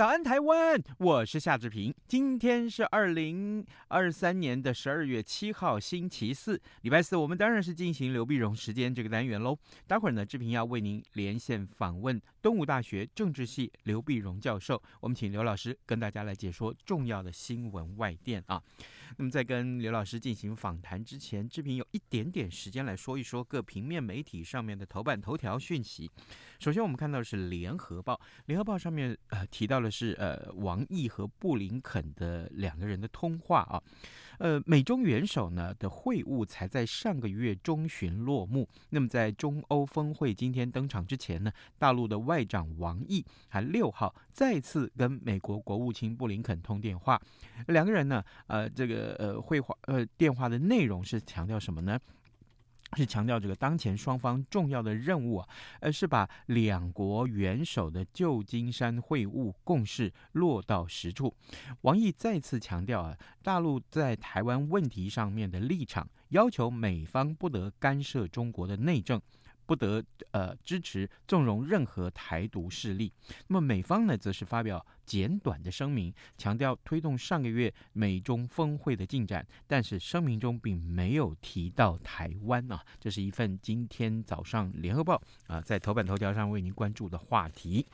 早安，台湾！我是夏志平。今天是二零二三年的十二月七号，星期四，礼拜四。我们当然是进行刘碧荣时间这个单元喽。待会儿呢，志平要为您连线访问东吴大学政治系刘碧荣教授。我们请刘老师跟大家来解说重要的新闻外电啊。那么在跟刘老师进行访谈之前，志平有一点点时间来说一说各平面媒体上面的头版头条讯息。首先，我们看到的是《联合报》，《联合报》上面呃提到的是呃王毅和布林肯的两个人的通话啊，呃美中元首呢的会晤才在上个月中旬落幕。那么在中欧峰会今天登场之前呢，大陆的外长王毅还六号再次跟美国国务卿布林肯通电话，两个人呢呃这个呃会话呃电话的内容是强调什么呢？是强调这个当前双方重要的任务啊，呃是把两国元首的旧金山会晤共识落到实处。王毅再次强调啊，大陆在台湾问题上面的立场，要求美方不得干涉中国的内政。不得呃支持纵容任何台独势力。那么美方呢，则是发表简短的声明，强调推动上个月美中峰会的进展，但是声明中并没有提到台湾啊。这是一份今天早上联合报啊在头版头条上为您关注的话题。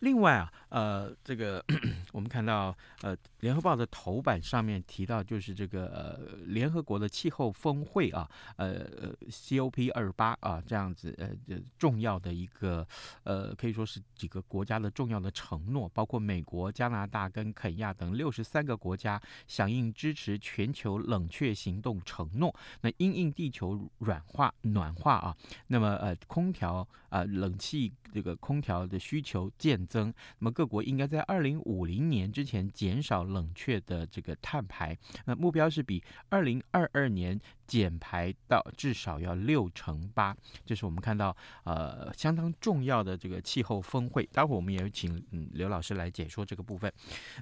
另外啊，呃，这个 我们看到，呃，《联合报》的头版上面提到，就是这个呃，联合国的气候峰会啊，呃，COP 二八啊，这样子呃，重要的一个呃，可以说是几个国家的重要的承诺，包括美国、加拿大跟肯亚等六十三个国家响应支持全球冷却行动承诺。那因应地球软化暖化啊，那么呃，空调啊、呃，冷气这个空调的需求渐增，那么各国应该在二零五零年之前减少冷却的这个碳排，那目标是比二零二二年减排到至少要六成八。这是我们看到呃相当重要的这个气候峰会。待会儿我们也请嗯刘老师来解说这个部分。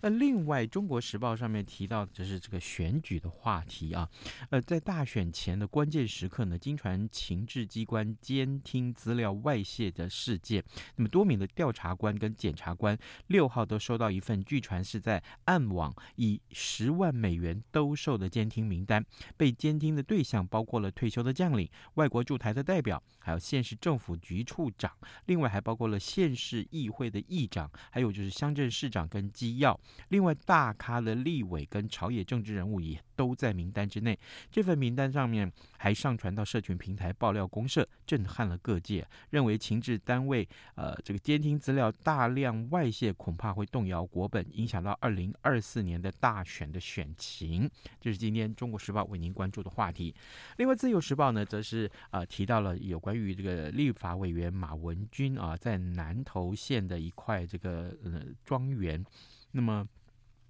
呃，另外《中国时报》上面提到的是这个选举的话题啊，呃，在大选前的关键时刻呢，经传情治机关监听资料外泄的事件，那么多名的调查官跟检察官六号都收到一份据传是在暗网以十万美元兜售的监听名单，被监听的对对象包括了退休的将领、外国驻台的代表，还有县市政府局处长，另外还包括了县市议会的议长，还有就是乡镇市长跟机要，另外大咖的立委跟朝野政治人物也都在名单之内。这份名单上面还上传到社群平台爆料公社，震撼了各界，认为情治单位呃这个监听资料大量外泄，恐怕会动摇国本，影响到二零二四年的大选的选情。这是今天《中国时报》为您关注的话题。另外，《自由时报》呢，则是、呃、提到了有关于这个立法委员马文君啊，在南投县的一块这个呃庄园，那么。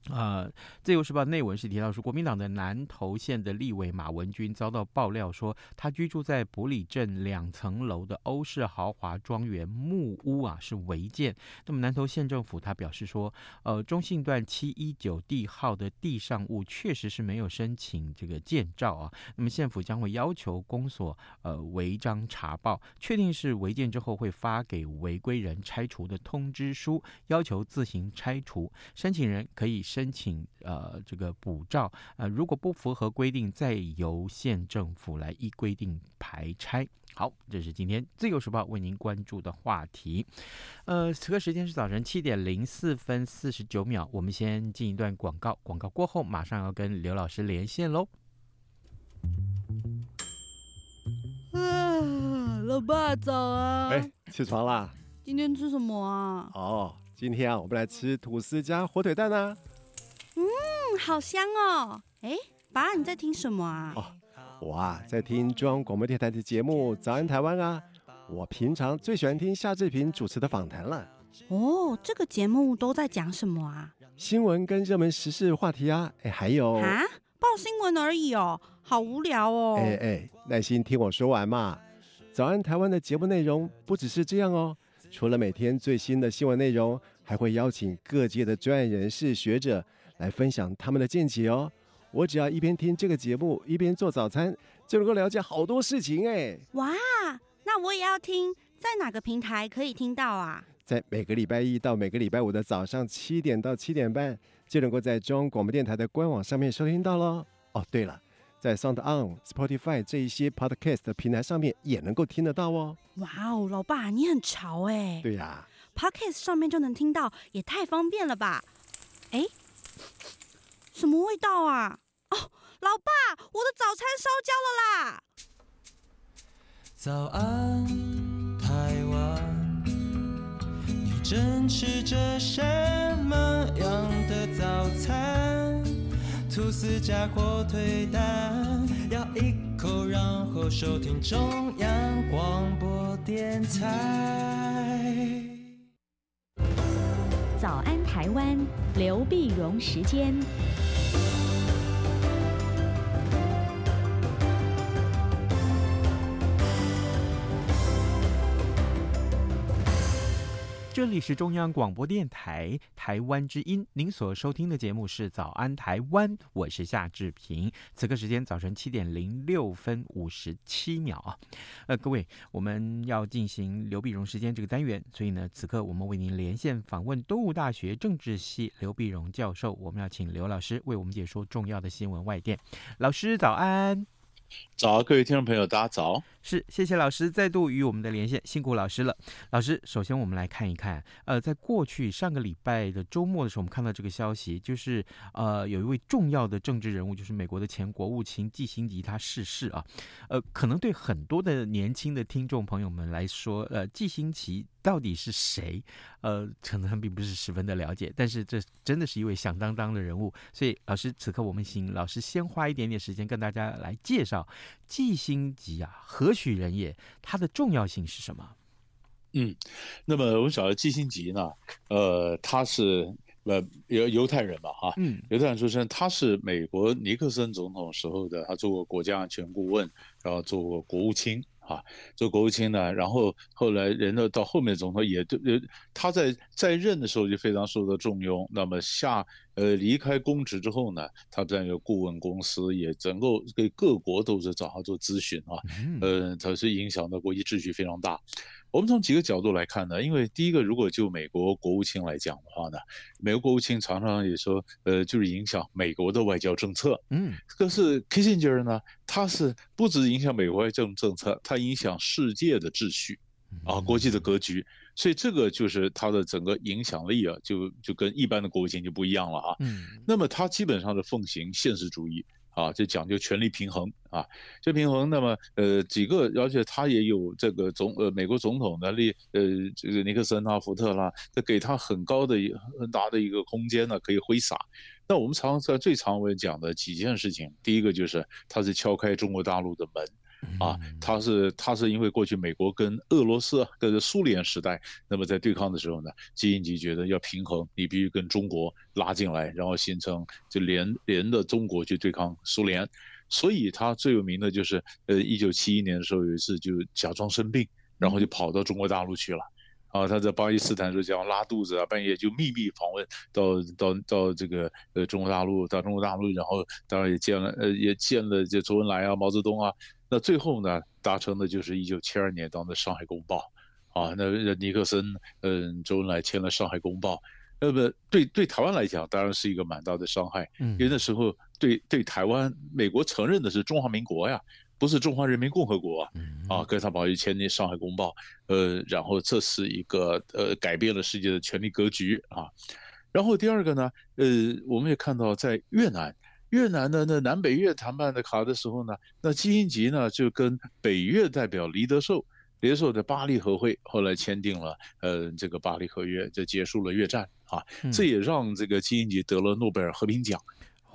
呃，自由时报内文是提到说，国民党的南投县的立委马文君遭到爆料说，他居住在埔里镇两层楼的欧式豪华庄园木屋啊是违建。那么南投县政府他表示说，呃，中信段七一九地号的地上物确实是没有申请这个建照啊。那么县府将会要求公所呃违章查报，确定是违建之后会发给违规人拆除的通知书，要求自行拆除，申请人可以。申请呃这个补照呃如果不符合规定，再由县政府来依规定排拆。好，这是今天自由时报为您关注的话题。呃，此刻时间是早晨七点零四分四十九秒，我们先进一段广告，广告过后马上要跟刘老师连线喽。啊，老爸早啊！哎，起床啦！今天吃什么啊？哦，今天啊，我们来吃吐司加火腿蛋啊。嗯，好香哦！哎，爸，你在听什么啊？哦，我啊，在听中央广播电台的节目《早安台湾》啊。我平常最喜欢听夏志平主持的访谈了。哦，这个节目都在讲什么啊？新闻跟热门时事话题啊，哎，还有啊，报新闻而已哦，好无聊哦。哎哎，耐心听我说完嘛。早安台湾的节目内容不只是这样哦，除了每天最新的新闻内容，还会邀请各界的专业人士、学者来分享他们的见解哦。我只要一边听这个节目，一边做早餐，就能够了解好多事情哎！哇，那我也要听，在哪个平台可以听到啊？在每个礼拜一到每个礼拜五的早上七点到七点半，就能够在中央广播电台的官网上面收听到喽。哦，对了，在 Sound On、Spotify 这一些 Podcast 的平台上面也能够听得到哦。哇哦，老爸你很潮哎！对呀，Podcast 上面就能听到，也太方便了吧？哎，什么味道啊？哦，老爸，我的早餐烧焦了啦！早安，台湾，你正吃着什么样的早餐？吐司加火腿蛋，咬一口，然后收听中央广播电台。早安，台湾，刘碧荣时间。这里是中央广播电台台湾之音，您所收听的节目是《早安台湾》，我是夏志平。此刻时间早晨七点零六分五十七秒啊，呃，各位，我们要进行刘碧荣时间这个单元，所以呢，此刻我们为您连线访问东吴大学政治系刘碧荣教授，我们要请刘老师为我们解说重要的新闻外电。老师早安。早，各位听众朋友，大家早。是，谢谢老师再度与我们的连线，辛苦老师了。老师，首先我们来看一看，呃，在过去上个礼拜的周末的时候，我们看到这个消息，就是呃，有一位重要的政治人物，就是美国的前国务卿季辛吉他逝世啊。呃，可能对很多的年轻的听众朋友们来说，呃，季辛吉到底是谁？呃，可能并不是十分的了解，但是这真的是一位响当当的人物。所以，老师，此刻我们请老师先花一点点时间跟大家来介绍季辛吉啊，何许人也？他的重要性是什么？嗯，那么我们晓得季辛吉呢，呃，他是呃犹犹太人嘛，哈，嗯，犹太人出身，他是美国尼克森总统时候的，他做过国家安全顾问，然后做过国务卿。啊，做国务卿呢，然后后来人呢到后面总统也对，呃，他在在任的时候就非常受到重用。那么下呃离开公职之后呢，他在一个顾问公司，也能够给各国都是找他做咨询啊，呃，他是影响到国际秩序非常大。我们从几个角度来看呢，因为第一个，如果就美国国务卿来讲的话呢，美国国务卿常常也说，呃，就是影响美国的外交政策。嗯，可是 Kissinger 呢，他是不止影响美国外交政策，他影响世界的秩序，啊，国际的格局。所以这个就是它的整个影响力啊，就就跟一般的国务卿就不一样了啊。嗯，那么它基本上是奉行现实主义。啊，就讲究权力平衡啊，这平衡，那么呃几个，而且他也有这个总呃美国总统的力，呃这个尼克森啊、福特啦，这给他很高的一很大的一个空间呢，可以挥洒。那我们常在最常为讲的几件事情，第一个就是他是敲开中国大陆的门。啊，他是他是因为过去美国跟俄罗斯跟苏联时代，那么在对抗的时候呢，基辛格觉得要平衡，你必须跟中国拉进来，然后形成就连连的中国去对抗苏联，所以他最有名的就是，呃，一九七一年的时候有一次就假装生病，然后就跑到中国大陆去了。啊，他在巴基斯坦时候讲拉肚子啊，半夜就秘密访问到到到这个呃中国大陆，到中国大陆，然后当然也见了呃也见了这周恩来啊、毛泽东啊。那最后呢，达成的就是一九七二年当的《上海公报》，啊，那尼克森嗯周恩来签了《上海公报》，那么对对台湾来讲，当然是一个蛮大的伤害，因为那时候对对台湾，美国承认的是中华民国呀。不是中华人民共和国啊，啊，跟他保持签订《上海公报》，呃，然后这是一个呃改变了世界的权力格局啊。然后第二个呢，呃，我们也看到在越南，越南的那南北越谈判的卡的时候呢，那基辛吉呢就跟北越代表黎德寿，黎德寿的巴黎和会后来签订了呃这个巴黎合约，就结束了越战啊，这也让这个基辛吉得了诺贝尔和平奖。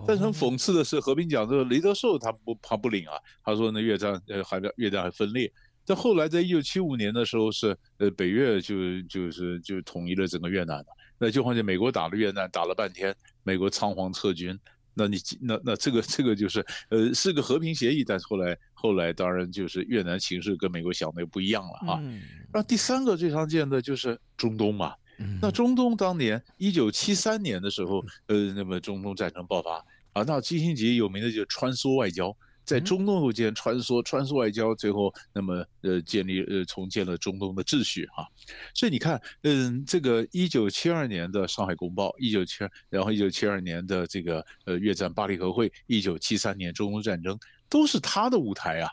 但是很讽刺的是，和平奖这个雷德寿他不他不领啊，他说那越战呃还越战还分裂。但后来在一九七五年的时候是呃北越就就是就统一了整个越南了，那就好像美国打了越南打了半天，美国仓皇撤军。那你那那这个这个就是呃是个和平协议，但是后来后来当然就是越南形势跟美国想的又不一样了啊。嗯。那第三个最常见的就是中东嘛。嗯。那中东当年一九七三年的时候，呃，那么中东战争爆发啊，那基辛格有名的就是穿梭外交。在中东之间穿梭，穿梭外交，最后那么呃建立呃重建了中东的秩序哈，所以你看，嗯，这个一九七二年的上海公报，一九七二，然后一九七二年的这个呃越战巴黎和会，一九七三年中东战争，都是他的舞台啊。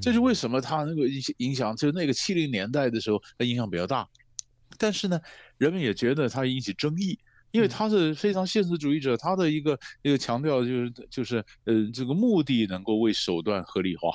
这是为什么他那个影影响，就那个七零年代的时候，他影响比较大，但是呢，人们也觉得他引起争议。因为他是非常现实主义者，他的一个一个强调就是就是呃这个目的能够为手段合理化，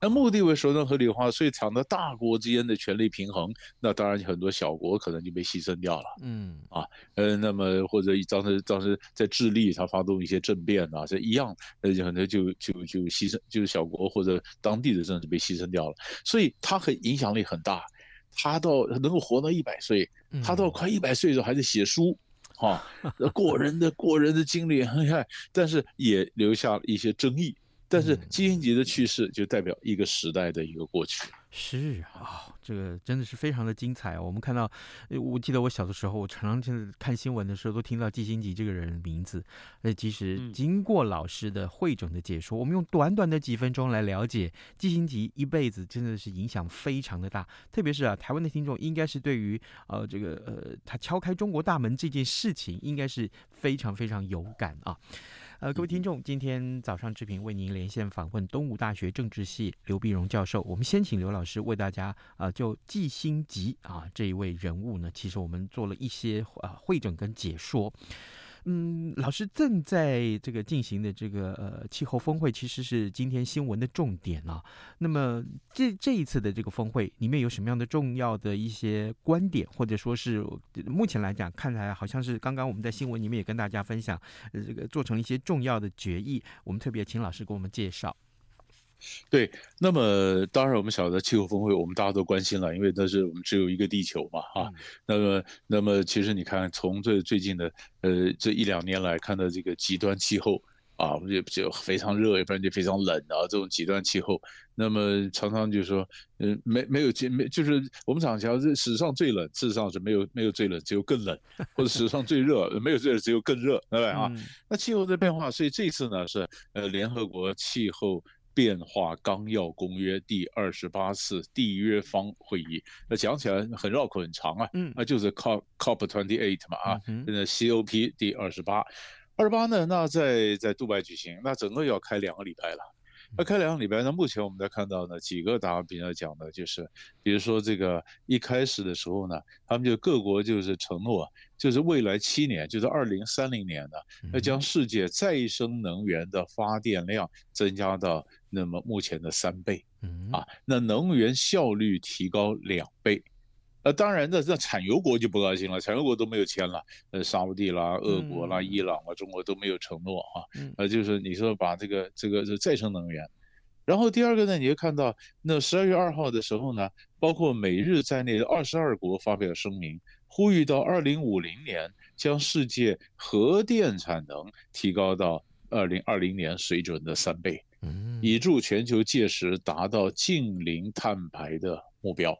那目的为手段合理化，所以抢到大国之间的权力平衡，那当然很多小国可能就被牺牲掉了。嗯啊呃那么或者当时当时在智利他发动一些政变啊，这一样呃可能就就就牺牲就是小国或者当地的政治被牺牲掉了，所以他很影响力很大，他到能够活到一百岁，他到快一百岁的时候还在写书。哈，过人的过人的经历很厉害，但是也留下了一些争议。但是基辛格的去世就代表一个时代的一个过去。是啊、哦，这个真的是非常的精彩。我们看到，我记得我小的时候，我常常就是看新闻的时候都听到季辛吉这个人的名字。那其实经过老师的汇总的解说，我们用短短的几分钟来了解季辛吉一辈子，真的是影响非常的大。特别是啊，台湾的听众应该是对于呃这个呃他敲开中国大门这件事情，应该是非常非常有感啊。呃，各位听众，今天早上志平为您连线访问东吴大学政治系刘碧荣教授。我们先请刘老师为大家啊、呃，就季星吉啊这一位人物呢，其实我们做了一些啊会诊跟解说。嗯，老师正在这个进行的这个呃气候峰会，其实是今天新闻的重点啊。那么这这一次的这个峰会里面有什么样的重要的一些观点，或者说是目前来讲，看来好像是刚刚我们在新闻里面也跟大家分享，呃，这个做成一些重要的决议。我们特别请老师给我们介绍。对，那么当然我们晓得气候峰会，我们大家都关心了，因为那是我们只有一个地球嘛，啊，那么那么其实你看，从最最近的呃这一两年来看到这个极端气候啊，就就非常热，要不然就非常冷啊，这种极端气候，那么常常就说，嗯、呃，没没有没就是我们常讲是史上最冷，事实上是没有没有最冷，只有更冷，或者史上最热，没有最热，只有更热，对不对啊？那气候的变化，所以这次呢是呃联合国气候。变化纲要公约第二十八次缔约方会议，那讲起来很绕口很长啊，嗯，那就是 COP COP twenty eight 嘛啊，现在 COP 第二十八，二十八呢，那在在杜拜举行，那整个要开两个礼拜了，那开两个礼拜，那目前我们在看到呢几个大家比较讲的就是，比如说这个一开始的时候呢，他们就各国就是承诺，就是未来七年，就是二零三零年呢，要将世界再生能源的发电量增加到。那么目前的三倍，啊，那能源效率提高两倍，呃，当然，那这产油国就不高兴了，产油国都没有签了，呃，沙乌地啦、俄国啦、伊朗啊、中国都没有承诺啊，呃，就是你说把这个这个这再生能源，然后第二个呢，你会看到那十二月二号的时候呢，包括美日在内的二十二国发表声明，呼吁到二零五零年将世界核电产能提高到二零二零年水准的三倍。以助全球届时达到净零碳排的目标，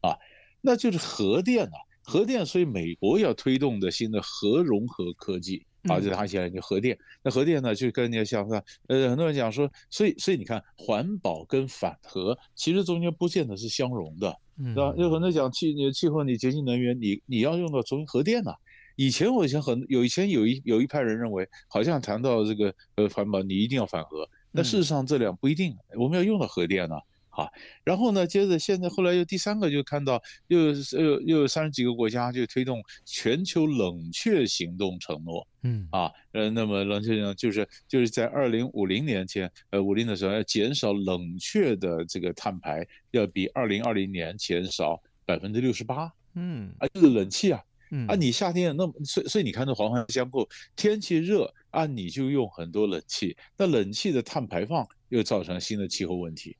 啊，那就是核电啊，核电，所以美国要推动的新的核融合科技啊，就它现在就核电，那核电呢，就跟你想说，呃，很多人讲说，所以所以你看，环保跟反核其实中间不见得是相容的，是吧？有很多讲气气候，你洁净能源，你你要用到中核电呐。以前我以前很有以前有一有一派人认为，好像谈到这个呃环保，你一定要反核。那事实上这两不一定，我们要用到核电呢，好，然后呢，接着现在后来又第三个就看到又又又有三十几个国家就推动全球冷却行动承诺，嗯啊，呃，那么冷却行动就是就是在二零五零年前，呃五零的时候要减少冷却的这个碳排，要比二零二零年减少百分之六十八，嗯啊，就是冷气啊。啊，你夏天那么，所以所以你看这环环相扣，天气热，啊，你就用很多冷气，那冷气的碳排放又造成新的气候问题。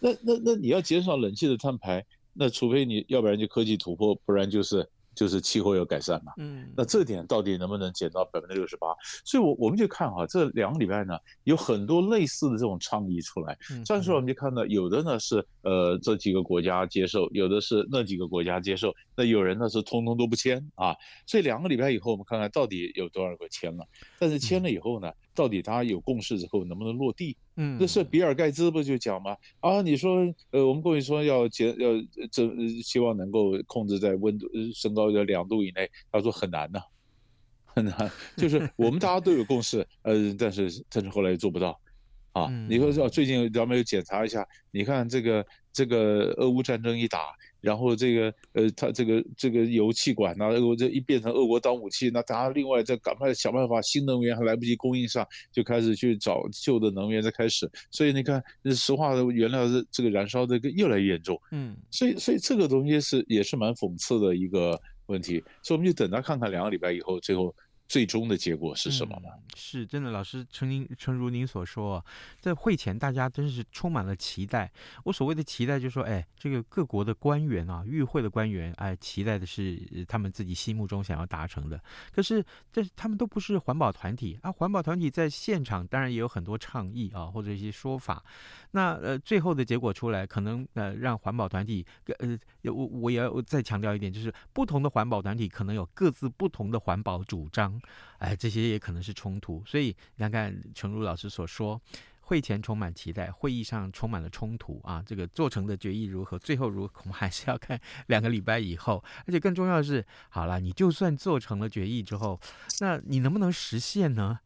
那那那你要减少冷气的碳排，那除非你要不然就科技突破，不然就是。就是气候要改善嘛，嗯，那这点到底能不能减到百分之六十八？所以，我我们就看哈，这两个礼拜呢，有很多类似的这种倡议出来。这样说，我们就看到有的呢是呃这几个国家接受，有的是那几个国家接受，那有人呢是通通都不签啊。所以两个礼拜以后，我们看看到底有多少个签了。但是签了以后呢，到底大家有共识之后能不能落地？嗯，那是比尔盖茨不就讲吗？啊，你说，呃，我们过去说要减，要这希望能够控制在温度升高在两度以内，他说很难呐、啊，很难，就是 我们大家都有共识，呃，但是但是后来又做不到，啊，你说说最近咱们又检查一下，你看这个这个俄乌战争一打。然后这个呃，它这个这个油气管呢，俄这一变成俄国当武器，那大家另外再赶快想办法，新能源还来不及供应上，就开始去找旧的能源再开始。所以你看，石化的原料的这个燃烧这个越来越严重。嗯，所以所以这个东西是也是蛮讽刺的一个问题。所以我们就等他看看两个礼拜以后，最后。最终的结果是什么呢？是真的，老师，诚您诚如您所说，在会前大家真是充满了期待。我所谓的期待，就是说，哎，这个各国的官员啊，与会的官员，哎，期待的是他们自己心目中想要达成的。可是，这他们都不是环保团体啊，环保团体在现场当然也有很多倡议啊，或者一些说法。那呃，最后的结果出来，可能呃，让环保团体呃，我我也要再强调一点，就是不同的环保团体可能有各自不同的环保主张。哎，这些也可能是冲突，所以你看看诚如老师所说，会前充满期待，会议上充满了冲突啊。这个做成的决议如何，最后如何，恐怕还是要看 两个礼拜以后。而且更重要的是，好了，你就算做成了决议之后，那你能不能实现呢？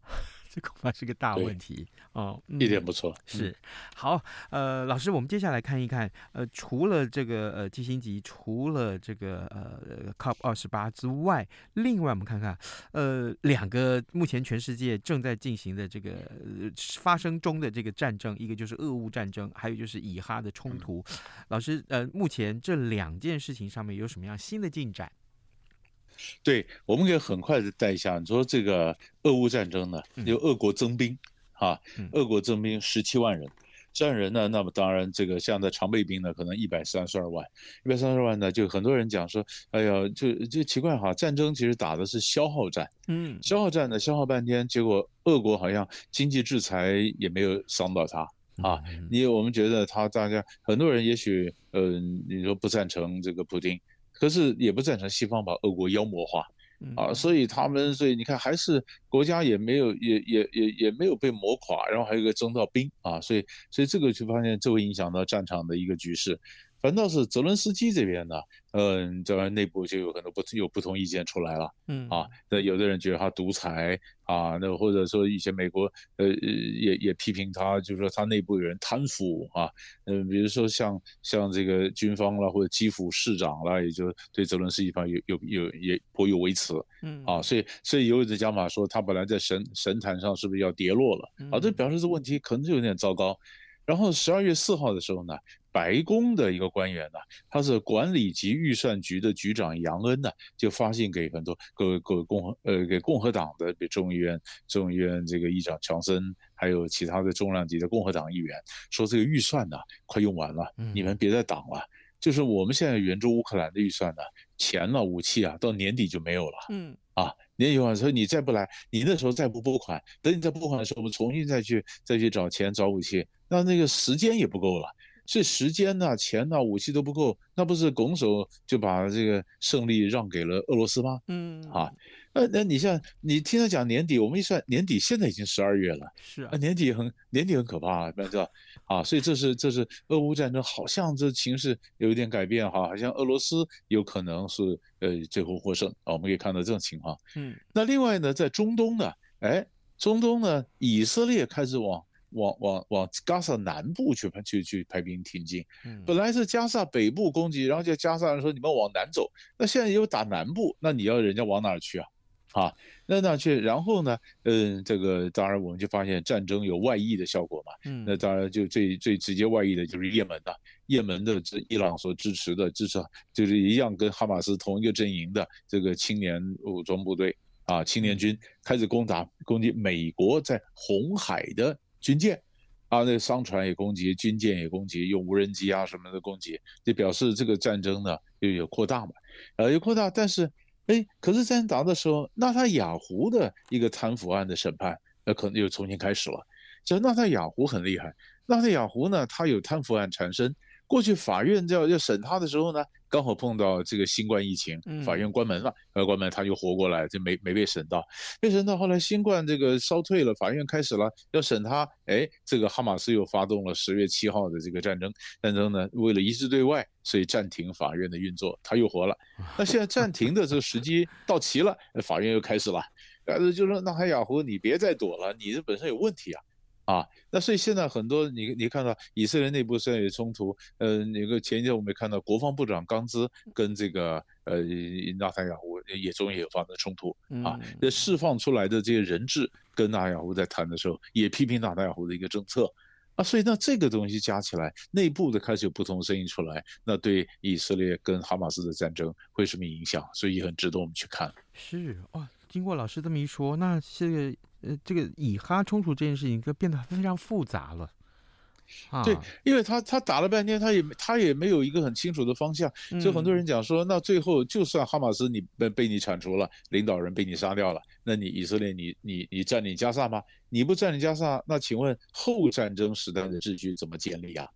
这 恐怕是个大问题哦，一点不错。是，好，呃，老师，我们接下来看一看，呃，除了这个呃基辛级，除了这个呃 COP 二十八之外，另外我们看看，呃，两个目前全世界正在进行的这个、呃、发生中的这个战争，一个就是俄乌战争，还有就是以哈的冲突。嗯、老师，呃，目前这两件事情上面有什么样新的进展？对，我们可以很快的带一下。你说这个俄乌战争呢，有俄国增兵，啊，俄国增兵十七万人，这样人呢，那么当然这个像在常备兵呢，可能一百三十二万，一百三十二万呢，就很多人讲说，哎呀，就就奇怪哈，战争其实打的是消耗战，嗯，消耗战呢，消耗半天，结果俄国好像经济制裁也没有伤到他，啊，因为我们觉得他大家很多人也许，嗯、呃，你说不赞成这个普丁。可是也不赞成西方把俄国妖魔化，啊，所以他们，所以你看，还是国家也没有，也也也也没有被磨垮，然后还有一个征到兵啊，所以所以这个就发现这会影响到战场的一个局势。反倒是泽伦斯基这边呢，嗯，这边内部就有很多不有不同意见出来了，嗯啊，那有的人觉得他独裁啊，那或者说一些美国呃也也批评他，就是说他内部有人贪腐啊，嗯，比如说像像这个军方啦或者基辅市长啦，也就对泽伦斯基方有有有也颇有微词，嗯啊，所以所以有的讲法说他本来在神神坛上是不是要跌落了啊？这表示这问题可能就有点糟糕。然后十二月四号的时候呢，白宫的一个官员呢，他是管理及预算局的局长杨恩呢，就发信给很多各各个共和呃给共和党的，比如众议院众议院这个议长强森，还有其他的重量级的共和党议员，说这个预算呢快用完了，你们别再挡了。就是我们现在援助乌克兰的预算呢，钱呢武器啊，到年底就没有了。嗯啊，年底完之后你再不来，你那时候再不拨款，等你再拨款的时候，我们重新再去再去找钱找武器。那那个时间也不够了，所以时间呐、钱呐、武器都不够，那不是拱手就把这个胜利让给了俄罗斯吗？嗯，啊，那那你像你听他讲年底，我们一算年底现在已经十二月了，是啊，年底很年底很可怕，你知道啊，所以这是这是俄乌战争，好像这情势有一点改变哈，好像俄罗斯有可能是呃最后获胜啊，我们可以看到这种情况。嗯，那另外呢，在中东呢，哎，中东呢，以色列开始往。往往往加萨南部去派去去排兵挺进，本来是加沙北部攻击，然后就加沙人说你们往南走，那现在又打南部，那你要人家往哪儿去啊？啊，那哪去？然后呢，嗯，这个当然我们就发现战争有外溢的效果嘛，嗯，那当然就最最直接外溢的就是也门的，也门的这伊朗所支持的，支持就是一样跟哈马斯同一个阵营的这个青年武装部队。啊，青年军开始攻打攻击美国在红海的军舰，啊，那商船也攻击，军舰也攻击，用无人机啊什么的攻击，就表示这个战争呢又有扩大嘛，呃，有扩大，但是哎，可是战争打的时候，纳塔雅胡的一个贪腐案的审判，那可能又重新开始了。这纳塔雅胡很厉害，纳塔雅胡呢，他有贪腐案缠身。过去法院要要审他的时候呢，刚好碰到这个新冠疫情，法院关门了，呃，关门他就活过来，就没没被审到，被审到后来新冠这个烧退了，法院开始了要审他，哎，这个哈马斯又发动了十月七号的这个战争，战争呢为了一致对外，所以暂停法院的运作，他又活了，那现在暂停的这个时机到齐了，法院又开始了，呃就说纳海雅胡，你别再躲了，你这本身有问题啊。啊，那所以现在很多你你看到以色列内部现在有冲突，呃，那个前一天我们看到国防部长刚兹跟这个呃纳塔雅胡也中也有发生冲突啊，那释放出来的这些人质跟纳塔雅胡在谈的时候也批评纳塔雅胡的一个政策啊，所以那这个东西加起来，内部的开始有不同声音出来，那对以色列跟哈马斯的战争会什么影响？所以也很值得我们去看。是哇，经过老师这么一说，那这个。呃，这个以哈冲突这件事情就变得非常复杂了，啊，对，因为他他打了半天，他也他也没有一个很清楚的方向，所以很多人讲说，那最后就算哈马斯你被被你铲除了，领导人被你杀掉了，那你以色列你你你占领加萨吗？你不占领加萨，那请问后战争时代的秩序怎么建立啊？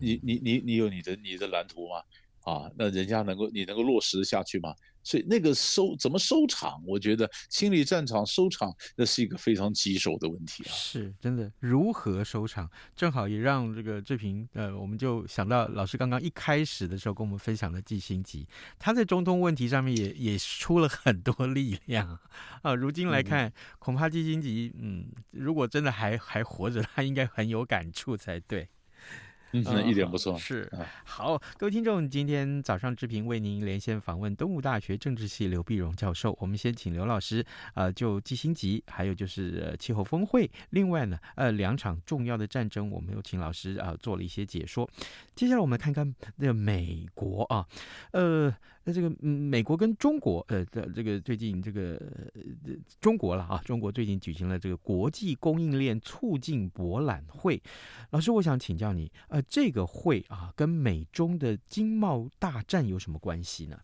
你你你你有你的你的蓝图吗？啊，那人家能够你能够落实下去吗？所以那个收怎么收场？我觉得清理战场收场，那是一个非常棘手的问题啊。是真的，如何收场？正好也让这个志平，呃，我们就想到老师刚刚一开始的时候跟我们分享的季新吉，他在中东问题上面也也出了很多力量啊。如今来看，嗯、恐怕季新吉，嗯，如果真的还还活着，他应该很有感触才对。嗯，一点不错。是，好，各位听众，今天早上志平为您连线访问东吴大学政治系刘碧荣教授。我们先请刘老师，呃，就季辛吉，还有就是气候峰会，另外呢，呃，两场重要的战争，我们又请老师啊、呃、做了一些解说。接下来我们看看那个美国啊，呃。那这个，美国跟中国呃这这个最近这个、中国了啊，中国最近举行了这个国际供应链促进博览会。老师，我想请教你，呃，这个会啊，跟美中的经贸大战有什么关系呢？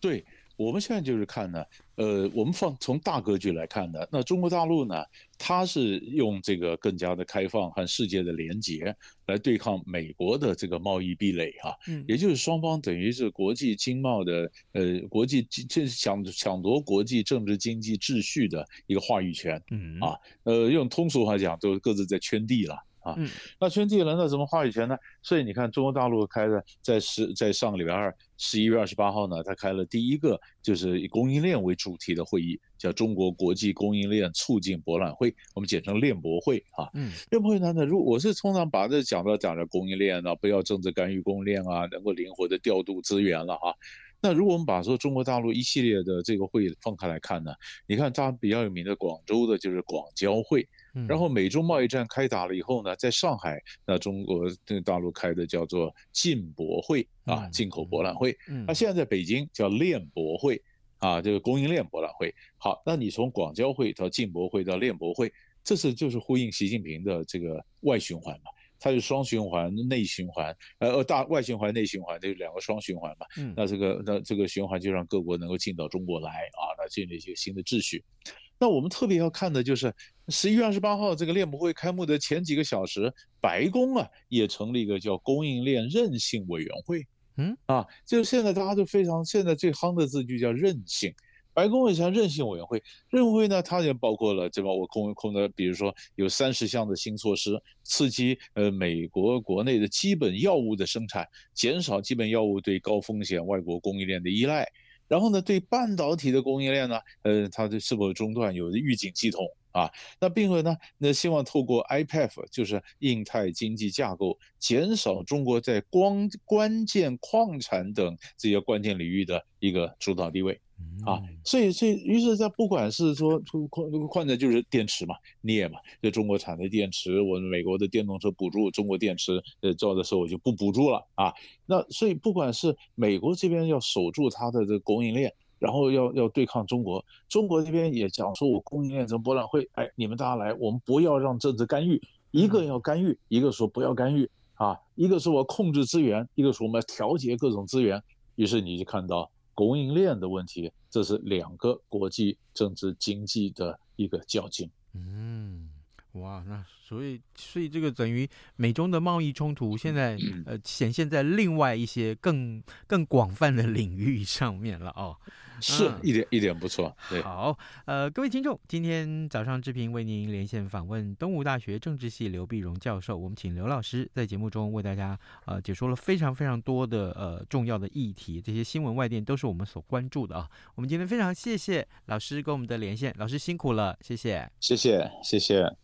对。我们现在就是看呢，呃，我们放从大格局来看呢，那中国大陆呢，它是用这个更加的开放和世界的连结来对抗美国的这个贸易壁垒啊，嗯，也就是双方等于是国际经贸的，呃，国际这抢抢夺国际政治经济秩序的一个话语权，嗯啊，呃，用通俗话讲，都各自在圈地了。啊，那圈地了，那怎么话语权呢？所以你看，中国大陆开的在十在上个礼拜二，十一月二十八号呢，他开了第一个就是以供应链为主题的会议，叫中国国际供应链促进博览会，我们简称链博会啊。嗯，链博会呢，那如我是通常把这讲到讲到供应链啊，不要政治干预供应链啊，能够灵活的调度资源了啊。那如果我们把说中国大陆一系列的这个会议放开来看呢，你看它比较有名的广州的就是广交会。然后美中贸易战开打了以后呢，在上海，那中国这个大陆开的叫做进博会啊，进口博览会。那现在在北京叫链博会啊，这个供应链博览会。好，那你从广交会到进博会到链博会，这是就是呼应习近平的这个外循环嘛，它是双循环、内循环，呃，大外循环、内循环，这两个双循环嘛。那这个那这个循环就让各国能够进到中国来啊，那建立一些新的秩序。那我们特别要看的就是十一月二十八号这个链博会开幕的前几个小时，白宫啊也成立一个叫供应链韧性委员会。嗯啊，就是现在大家都非常现在最夯的字就叫韧性。白宫也像韧性委员会，韧性会呢，它也包括了这帮我空空的，比如说有三十项的新措施，刺激呃美国国内的基本药物的生产，减少基本药物对高风险外国供应链的依赖。然后呢，对半导体的供应链呢，呃，它的是否中断有预警系统啊？那并且呢，那希望透过 IPF，就是印太经济架构，减少中国在光关键矿产等这些关键领域的一个主导地位。啊，所以所以于是，在不管是说矿矿产就是电池嘛，镍嘛，就中国产的电池，我们美国的电动车补助，中国电池呃造的时候我就不补助了啊。那所以不管是美国这边要守住它的这个供应链，然后要要对抗中国。中国这边也讲说，我供应链这博览会，哎，你们大家来，我们不要让政治干预，一个要干预，一个说不要干预啊，一个是我控制资源，一个是我们要调节各种资源。于是你就看到供应链的问题，这是两个国际政治经济的一个较劲。嗯。哇，那所以所以这个等于美中的贸易冲突现在呃显现在另外一些更更广泛的领域上面了哦，是一点一点不错。对，好，呃，各位听众，今天早上志平为您连线访问东吴大学政治系刘碧荣教授，我们请刘老师在节目中为大家呃解说了非常非常多的呃重要的议题，这些新闻外电都是我们所关注的啊。我们今天非常谢谢老师跟我们的连线，老师辛苦了，谢谢，谢谢，谢谢。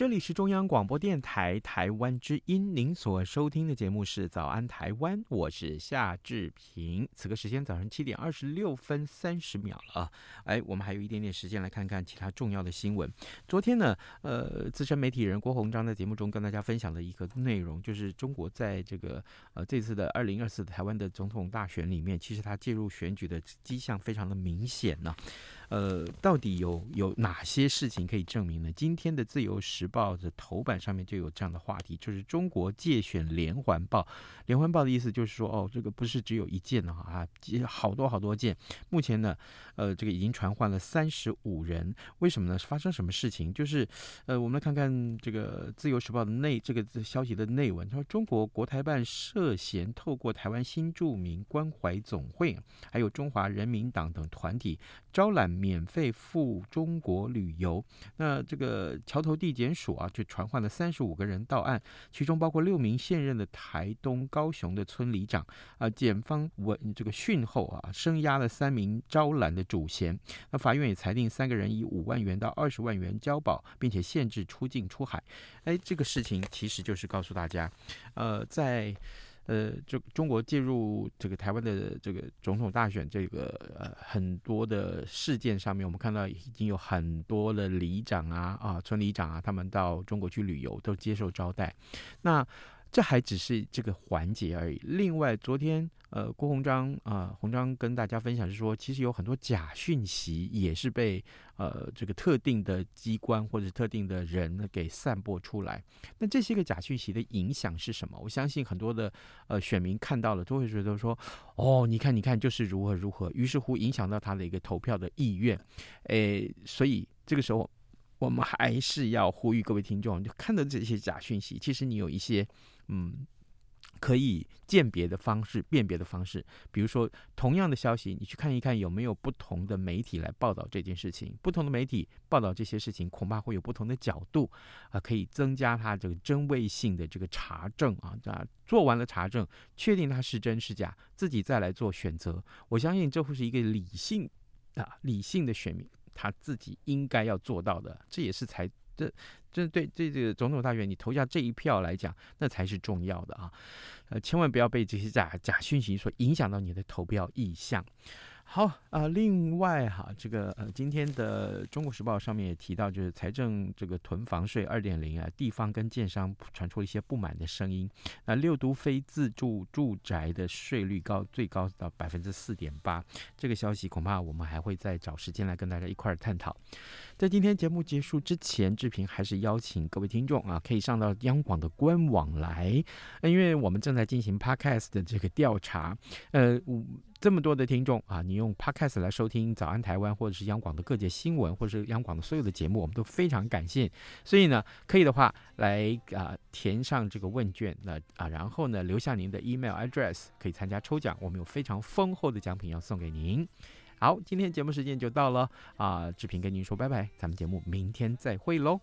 这里是中央广播电台台湾之音，您所收听的节目是《早安台湾》，我是夏志平。此刻时间早上七点二十六分三十秒了啊！哎，我们还有一点点时间来看看其他重要的新闻。昨天呢，呃，资深媒体人郭鸿章在节目中跟大家分享的一个内容，就是中国在这个呃这次的二零二四台湾的总统大选里面，其实他介入选举的迹象非常的明显呢、呃，到底有有哪些事情可以证明呢？今天的《自由时报》的头版上面就有这样的话题，就是中国借选连环报。连环报的意思就是说，哦，这个不是只有一件啊，好多好多件。目前呢，呃，这个已经传唤了三十五人。为什么呢？发生什么事情？就是，呃，我们来看看这个《自由时报》的内这个消息的内文。他说，中国国台办涉嫌透过台湾新住民关怀总会，还有中华人民党等团体招揽。免费赴中国旅游，那这个桥头地检署啊，就传唤了三十五个人到案，其中包括六名现任的台东、高雄的村里长啊。检方闻这个讯后啊，声押了三名招揽的主嫌。那法院也裁定三个人以五万元到二十万元交保，并且限制出境出海。哎，这个事情其实就是告诉大家，呃，在。呃，就中国介入这个台湾的这个总统大选这个呃很多的事件上面，我们看到已经有很多的里长啊啊村里长啊，他们到中国去旅游都接受招待，那这还只是这个环节而已。另外，昨天。呃，郭鸿章啊，鸿、章跟大家分享是说，其实有很多假讯息也是被呃这个特定的机关或者特定的人呢给散播出来。那这些个假讯息的影响是什么？我相信很多的呃选民看到了都会觉得说，哦，你看，你看，就是如何如何，于是乎影响到他的一个投票的意愿。诶，所以这个时候我们还是要呼吁各位听众，就看到这些假讯息，其实你有一些嗯。可以鉴别的方式，辨别的方式，比如说同样的消息，你去看一看有没有不同的媒体来报道这件事情。不同的媒体报道这些事情，恐怕会有不同的角度啊，可以增加它这个真伪性的这个查证啊。啊，做完了查证，确定它是真是假，自己再来做选择。我相信这会是一个理性啊，理性的选民他自己应该要做到的。这也是才。这这对这这个总统大选，你投下这一票来讲，那才是重要的啊！呃，千万不要被这些假假讯息所影响到你的投票意向。好啊、另外哈，这个呃，今天的《中国时报》上面也提到，就是财政这个囤房税二点零啊，地方跟建商传出了一些不满的声音。那六都非自住住宅的税率高，最高到百分之四点八，这个消息恐怕我们还会再找时间来跟大家一块儿探讨。在今天节目结束之前，志平还是邀请各位听众啊，可以上到央广的官网来，因为我们正在进行 Podcast 的这个调查，呃。这么多的听众啊，你用 Podcast 来收听《早安台湾》或者是央广的各界新闻，或者是央广的所有的节目，我们都非常感谢。所以呢，可以的话来啊填上这个问卷，那啊然后呢留下您的 email address，可以参加抽奖，我们有非常丰厚的奖品要送给您。好，今天节目时间就到了啊，志平跟您说拜拜，咱们节目明天再会喽。